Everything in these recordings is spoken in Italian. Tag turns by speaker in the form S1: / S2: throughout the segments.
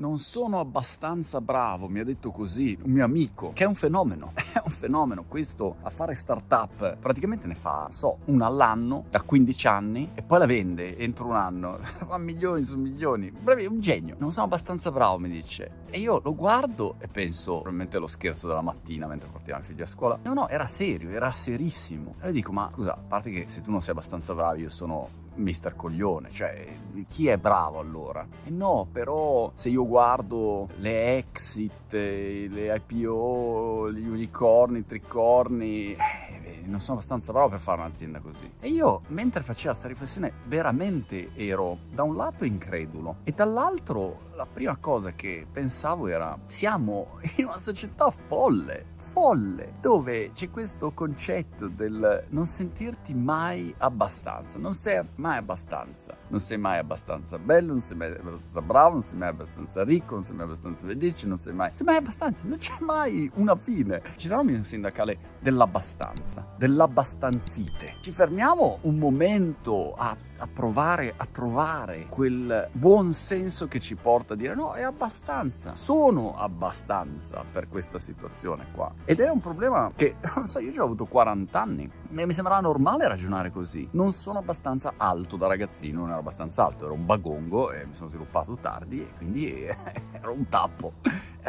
S1: non sono abbastanza bravo, mi ha detto così un mio amico, che è un fenomeno, è un fenomeno. Questo a fare startup, praticamente ne fa, so, una all'anno da 15 anni e poi la vende entro un anno, fa milioni su milioni, bravi, un genio, non sono abbastanza bravo, mi dice. E io lo guardo e penso, probabilmente lo scherzo della mattina mentre portiamo i figli a scuola, no, no, era serio, era serissimo. E io dico, ma scusa, a parte che se tu non sei abbastanza bravo, io sono mister coglione, cioè chi è bravo allora? E no, però se io guardo le exit, le IPO, gli unicorni, i tricorni, eh, non sono abbastanza bravo per fare un'azienda così. E io, mentre facevo questa riflessione, veramente ero da un lato incredulo e dall'altro la prima cosa che pensavo era siamo in una società folle, folle, dove c'è questo concetto del non sentirti mai abbastanza, non sei mai abbastanza, non sei mai abbastanza bello, non sei mai abbastanza bravo, non sei mai abbastanza ricco, non sei mai abbastanza felice, non sei mai, sei mai abbastanza, non c'è mai una fine. Ci sarà un sindacale dell'abbastanza, dell'abbastanzite. Ci fermiamo un momento a a provare a trovare quel buon senso che ci porta a dire no, è abbastanza, sono abbastanza per questa situazione qua. Ed è un problema che, non so, io già ho avuto 40 anni e mi sembrava normale ragionare così. Non sono abbastanza alto da ragazzino, non ero abbastanza alto, ero un bagongo e mi sono sviluppato tardi e quindi ero un tappo.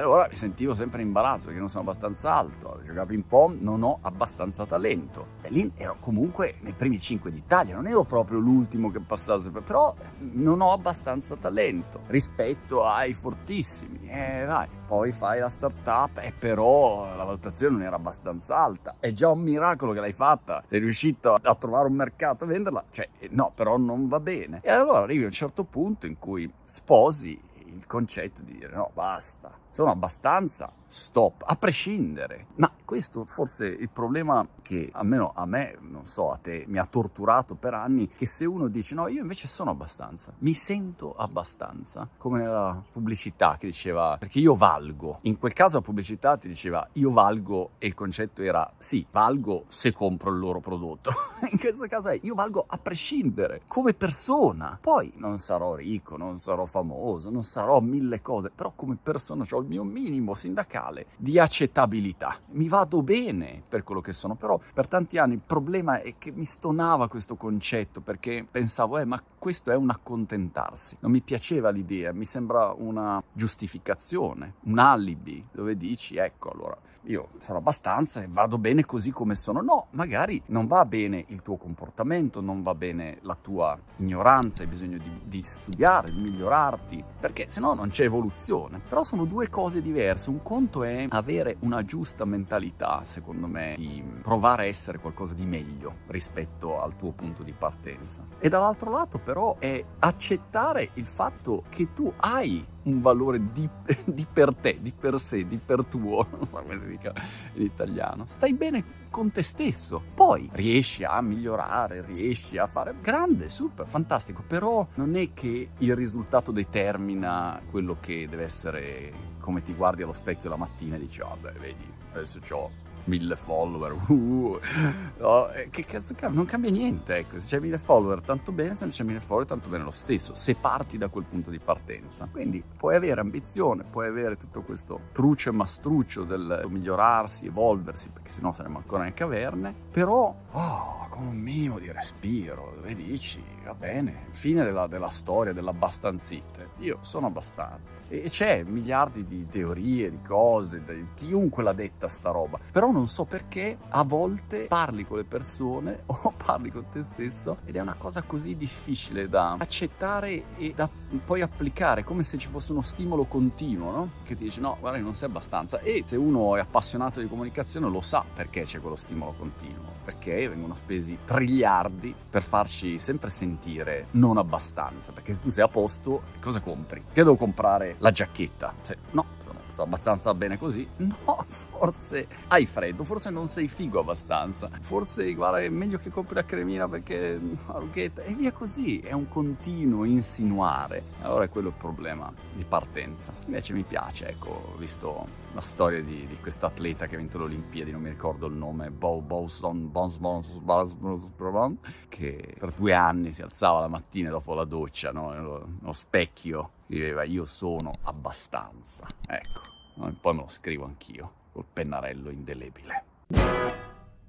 S1: Allora mi sentivo sempre in imbarazzo perché non sono abbastanza alto, giocavo ping pong, non ho abbastanza talento. E lì ero comunque nei primi 5 d'Italia, non ero proprio l'ultimo che passasse, però non ho abbastanza talento rispetto ai fortissimi. E vai, poi fai la startup e però la valutazione non era abbastanza alta. È già un miracolo che l'hai fatta, sei riuscito a trovare un mercato a venderla. Cioè, no, però non va bene. E allora arrivi a un certo punto in cui sposi il concetto di dire no, basta, sono abbastanza stop, a prescindere. Ma questo forse è il problema che almeno a me, non so, a te mi ha torturato per anni, che se uno dice no, io invece sono abbastanza, mi sento abbastanza, come nella pubblicità che diceva perché io valgo. In quel caso la pubblicità ti diceva io valgo e il concetto era sì, valgo se compro il loro prodotto. In questo caso è io valgo a prescindere, come persona. Poi non sarò ricco, non sarò famoso, non sarò mille cose, però come persona ho il mio minimo sindacale di accettabilità. Mi vado bene per quello che sono, però per tanti anni il problema è che mi stonava questo concetto perché pensavo, eh, ma questo è un accontentarsi. Non mi piaceva l'idea, mi sembra una giustificazione, un alibi dove dici, ecco, allora io sarò abbastanza e vado bene così come sono. No, magari non va bene il tuo comportamento, non va bene la tua ignoranza, hai bisogno di, di studiare, di migliorarti, perché se no non c'è evoluzione. Però sono due cose diverse. Un conto è avere una giusta mentalità, secondo me, di provare a essere qualcosa di meglio rispetto al tuo punto di partenza. E dall'altro lato però è accettare il fatto che tu hai un valore di, di, per te, di per sé, di per tuo, non so come si dica in italiano. Stai bene con te stesso, poi riesci a migliorare, riesci a fare grande, super, fantastico, però non è che il risultato determina quello che deve essere come ti guardi allo specchio la mattina e dici, vabbè, oh, vedi, adesso ho mille follower, uh, no, eh, che cazzo cambia? Non cambia niente, ecco, se c'è mille follower tanto bene, se non c'è mille follower tanto bene lo stesso, se parti da quel punto di partenza. Quindi puoi avere ambizione, puoi avere tutto questo truce e mastruccio del migliorarsi, evolversi, perché sennò saremmo ancora in caverne, però, oh, con un minimo di respiro, dove dici, va bene, fine della, della storia, dell'abbastanzite, io sono abbastanza. E c'è miliardi di teorie, di cose, di, chiunque l'ha detta sta roba, però non so perché a volte parli con le persone o parli con te stesso ed è una cosa così difficile da accettare e da poi applicare, come se ci fosse uno stimolo continuo, no? Che ti dice no, guarda, non sei abbastanza. E se uno è appassionato di comunicazione lo sa perché c'è quello stimolo continuo, perché vengono spesi triliardi per farci sempre sentire non abbastanza, perché se tu sei a posto, cosa compri? Che devo comprare la giacchetta? Se, no, sto abbastanza bene così. No, forse hai freddo, forse non sei figo abbastanza. Forse, guarda, è meglio che compri la cremina perché la rughetta e via così. È un continuo insinuare. Allora è quello il problema di partenza. Invece mi piace, ecco, visto la storia di, di questo atleta che ha vinto le Olimpiadi, non mi ricordo il nome, Bo Boston, che per due anni si alzava la mattina dopo la doccia, no? nello, nello specchio scriveva io sono abbastanza. Ecco, poi me lo scrivo anch'io col pennarello indelebile.